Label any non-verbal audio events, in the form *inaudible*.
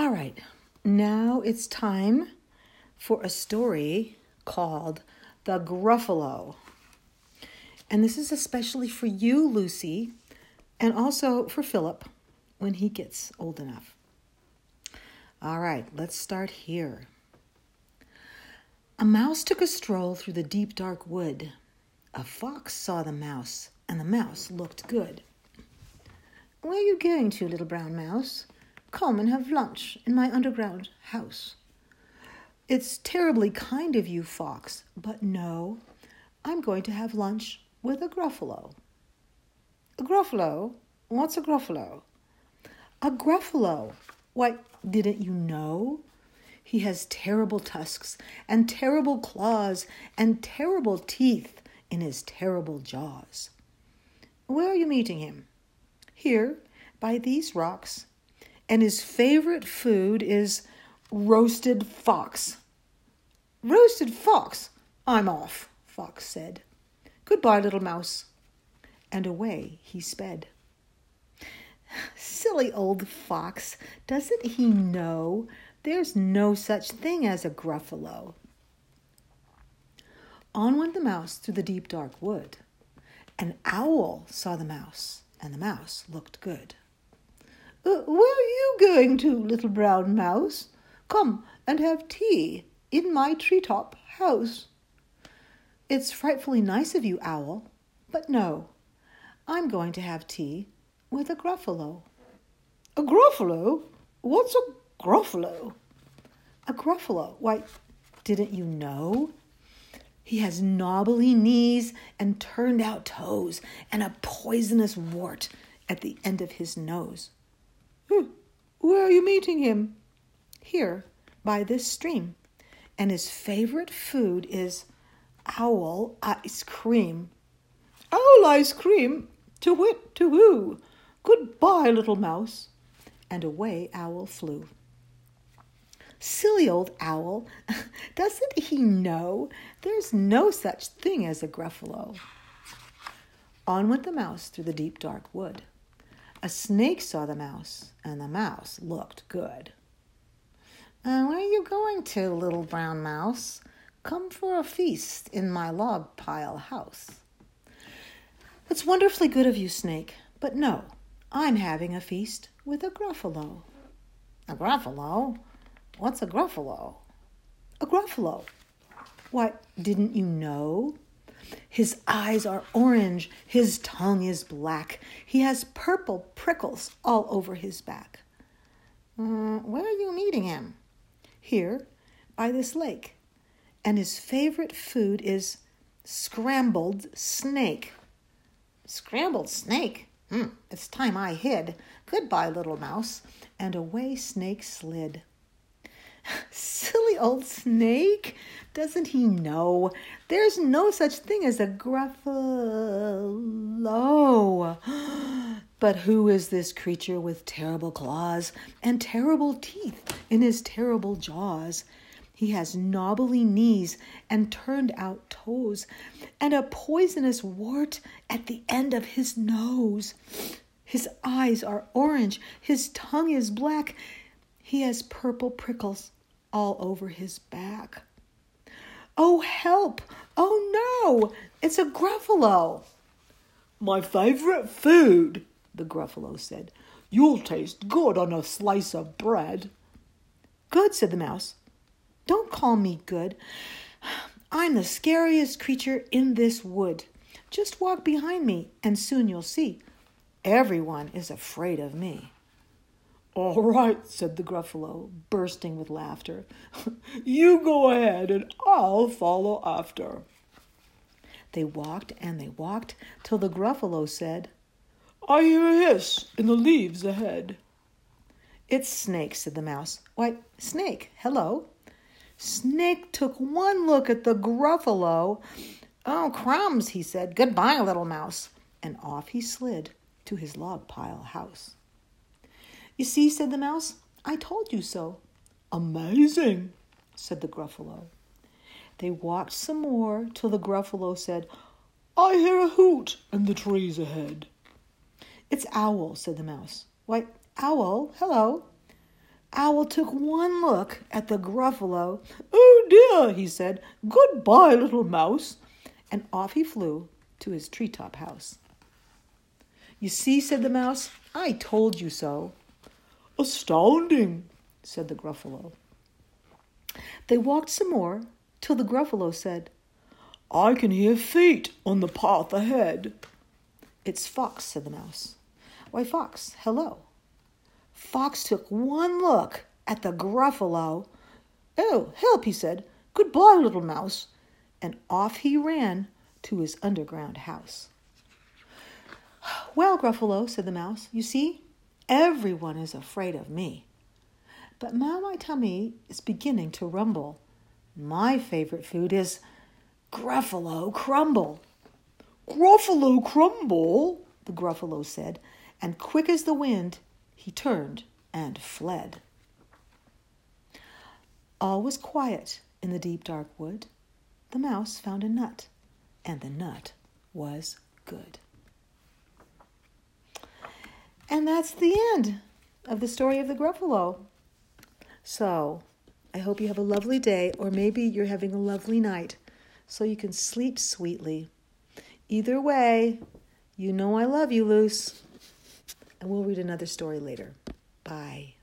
All right, now it's time for a story called The Gruffalo. And this is especially for you, Lucy, and also for Philip when he gets old enough. All right, let's start here. A mouse took a stroll through the deep dark wood. A fox saw the mouse, and the mouse looked good. Where are you going to, little brown mouse? Come and have lunch in my underground house. It's terribly kind of you, fox, but no, I'm going to have lunch with a gruffalo. A gruffalo? What's a gruffalo? A gruffalo. Why, didn't you know? He has terrible tusks and terrible claws and terrible teeth in his terrible jaws. Where are you meeting him? Here, by these rocks. And his favorite food is roasted fox. Roasted fox? I'm off, Fox said. Goodbye, little mouse. And away he sped. Silly old fox, doesn't he know there's no such thing as a gruffalo? On went the mouse through the deep dark wood. An owl saw the mouse, and the mouse looked good. Uh, where are you going to, little brown mouse? Come and have tea in my treetop house. It's frightfully nice of you, owl, but no, I'm going to have tea with a gruffalo. A gruffalo? What's a gruffalo? A gruffalo? Why, didn't you know? He has knobbly knees and turned out toes and a poisonous wart at the end of his nose. Hmm, where are you meeting him? Here, by this stream. And his favorite food is owl ice cream. Owl ice cream? To wit, to woo. Goodbye, little mouse. And away Owl flew. Silly old owl, *laughs* doesn't he know there's no such thing as a gruffalo? On went the mouse through the deep dark wood. A snake saw the mouse, and the mouse looked good. Uh, where are you going to, little brown mouse? Come for a feast in my log pile house. It's wonderfully good of you, Snake, but no, I'm having a feast with a gruffalo. A gruffalo? What's a gruffalo? A gruffalo. What, didn't you know? His eyes are orange, his tongue is black, he has purple prickles all over his back. Mm, where are you meeting him? Here, by this lake. And his favorite food is scrambled snake. Scrambled snake? Hmm, it's time I hid. Goodbye, little mouse. And away Snake slid. Silly old snake! Doesn't he know there's no such thing as a gruffalo? *gasps* But who is this creature with terrible claws and terrible teeth in his terrible jaws? He has knobbly knees and turned out toes, and a poisonous wart at the end of his nose. His eyes are orange, his tongue is black, he has purple prickles all over his back. Oh, help! Oh, no! It's a gruffalo! My favorite food, the gruffalo said. You'll taste good on a slice of bread. Good, said the mouse. Don't call me good. I'm the scariest creature in this wood. Just walk behind me, and soon you'll see. Everyone is afraid of me. All right, said the Gruffalo, bursting with laughter. *laughs* you go ahead, and I'll follow after. They walked and they walked till the Gruffalo said, I hear a hiss in the leaves ahead. It's Snake, said the mouse. Why, Snake, hello. Snake took one look at the Gruffalo. Oh, crumbs, he said. Goodbye, little mouse. And off he slid to his log pile house. You see, said the mouse, I told you so. Amazing, said the Gruffalo. They walked some more till the Gruffalo said, I hear a hoot in the trees ahead. It's Owl, said the mouse. Why, Owl, hello. Owl took one look at the Gruffalo. Oh dear, he said. Goodbye, little mouse. And off he flew to his treetop house. You see, said the mouse, I told you so. Astounding, said the Gruffalo. They walked some more till the Gruffalo said, I can hear feet on the path ahead. It's Fox, said the mouse. Why, Fox, hello. Fox took one look at the Gruffalo. Oh, help, he said. Goodbye, little mouse. And off he ran to his underground house. Well, Gruffalo, said the mouse, you see, everyone is afraid of me. But now my tummy is beginning to rumble. My favorite food is Gruffalo crumble. Gruffalo crumble, the Gruffalo said, and quick as the wind, he turned and fled. All was quiet in the deep dark wood. The mouse found a nut, and the nut was good. And that's the end of the story of the Gruffalo. So, I hope you have a lovely day, or maybe you're having a lovely night so you can sleep sweetly. Either way, you know I love you, Luce. And we'll read another story later. Bye.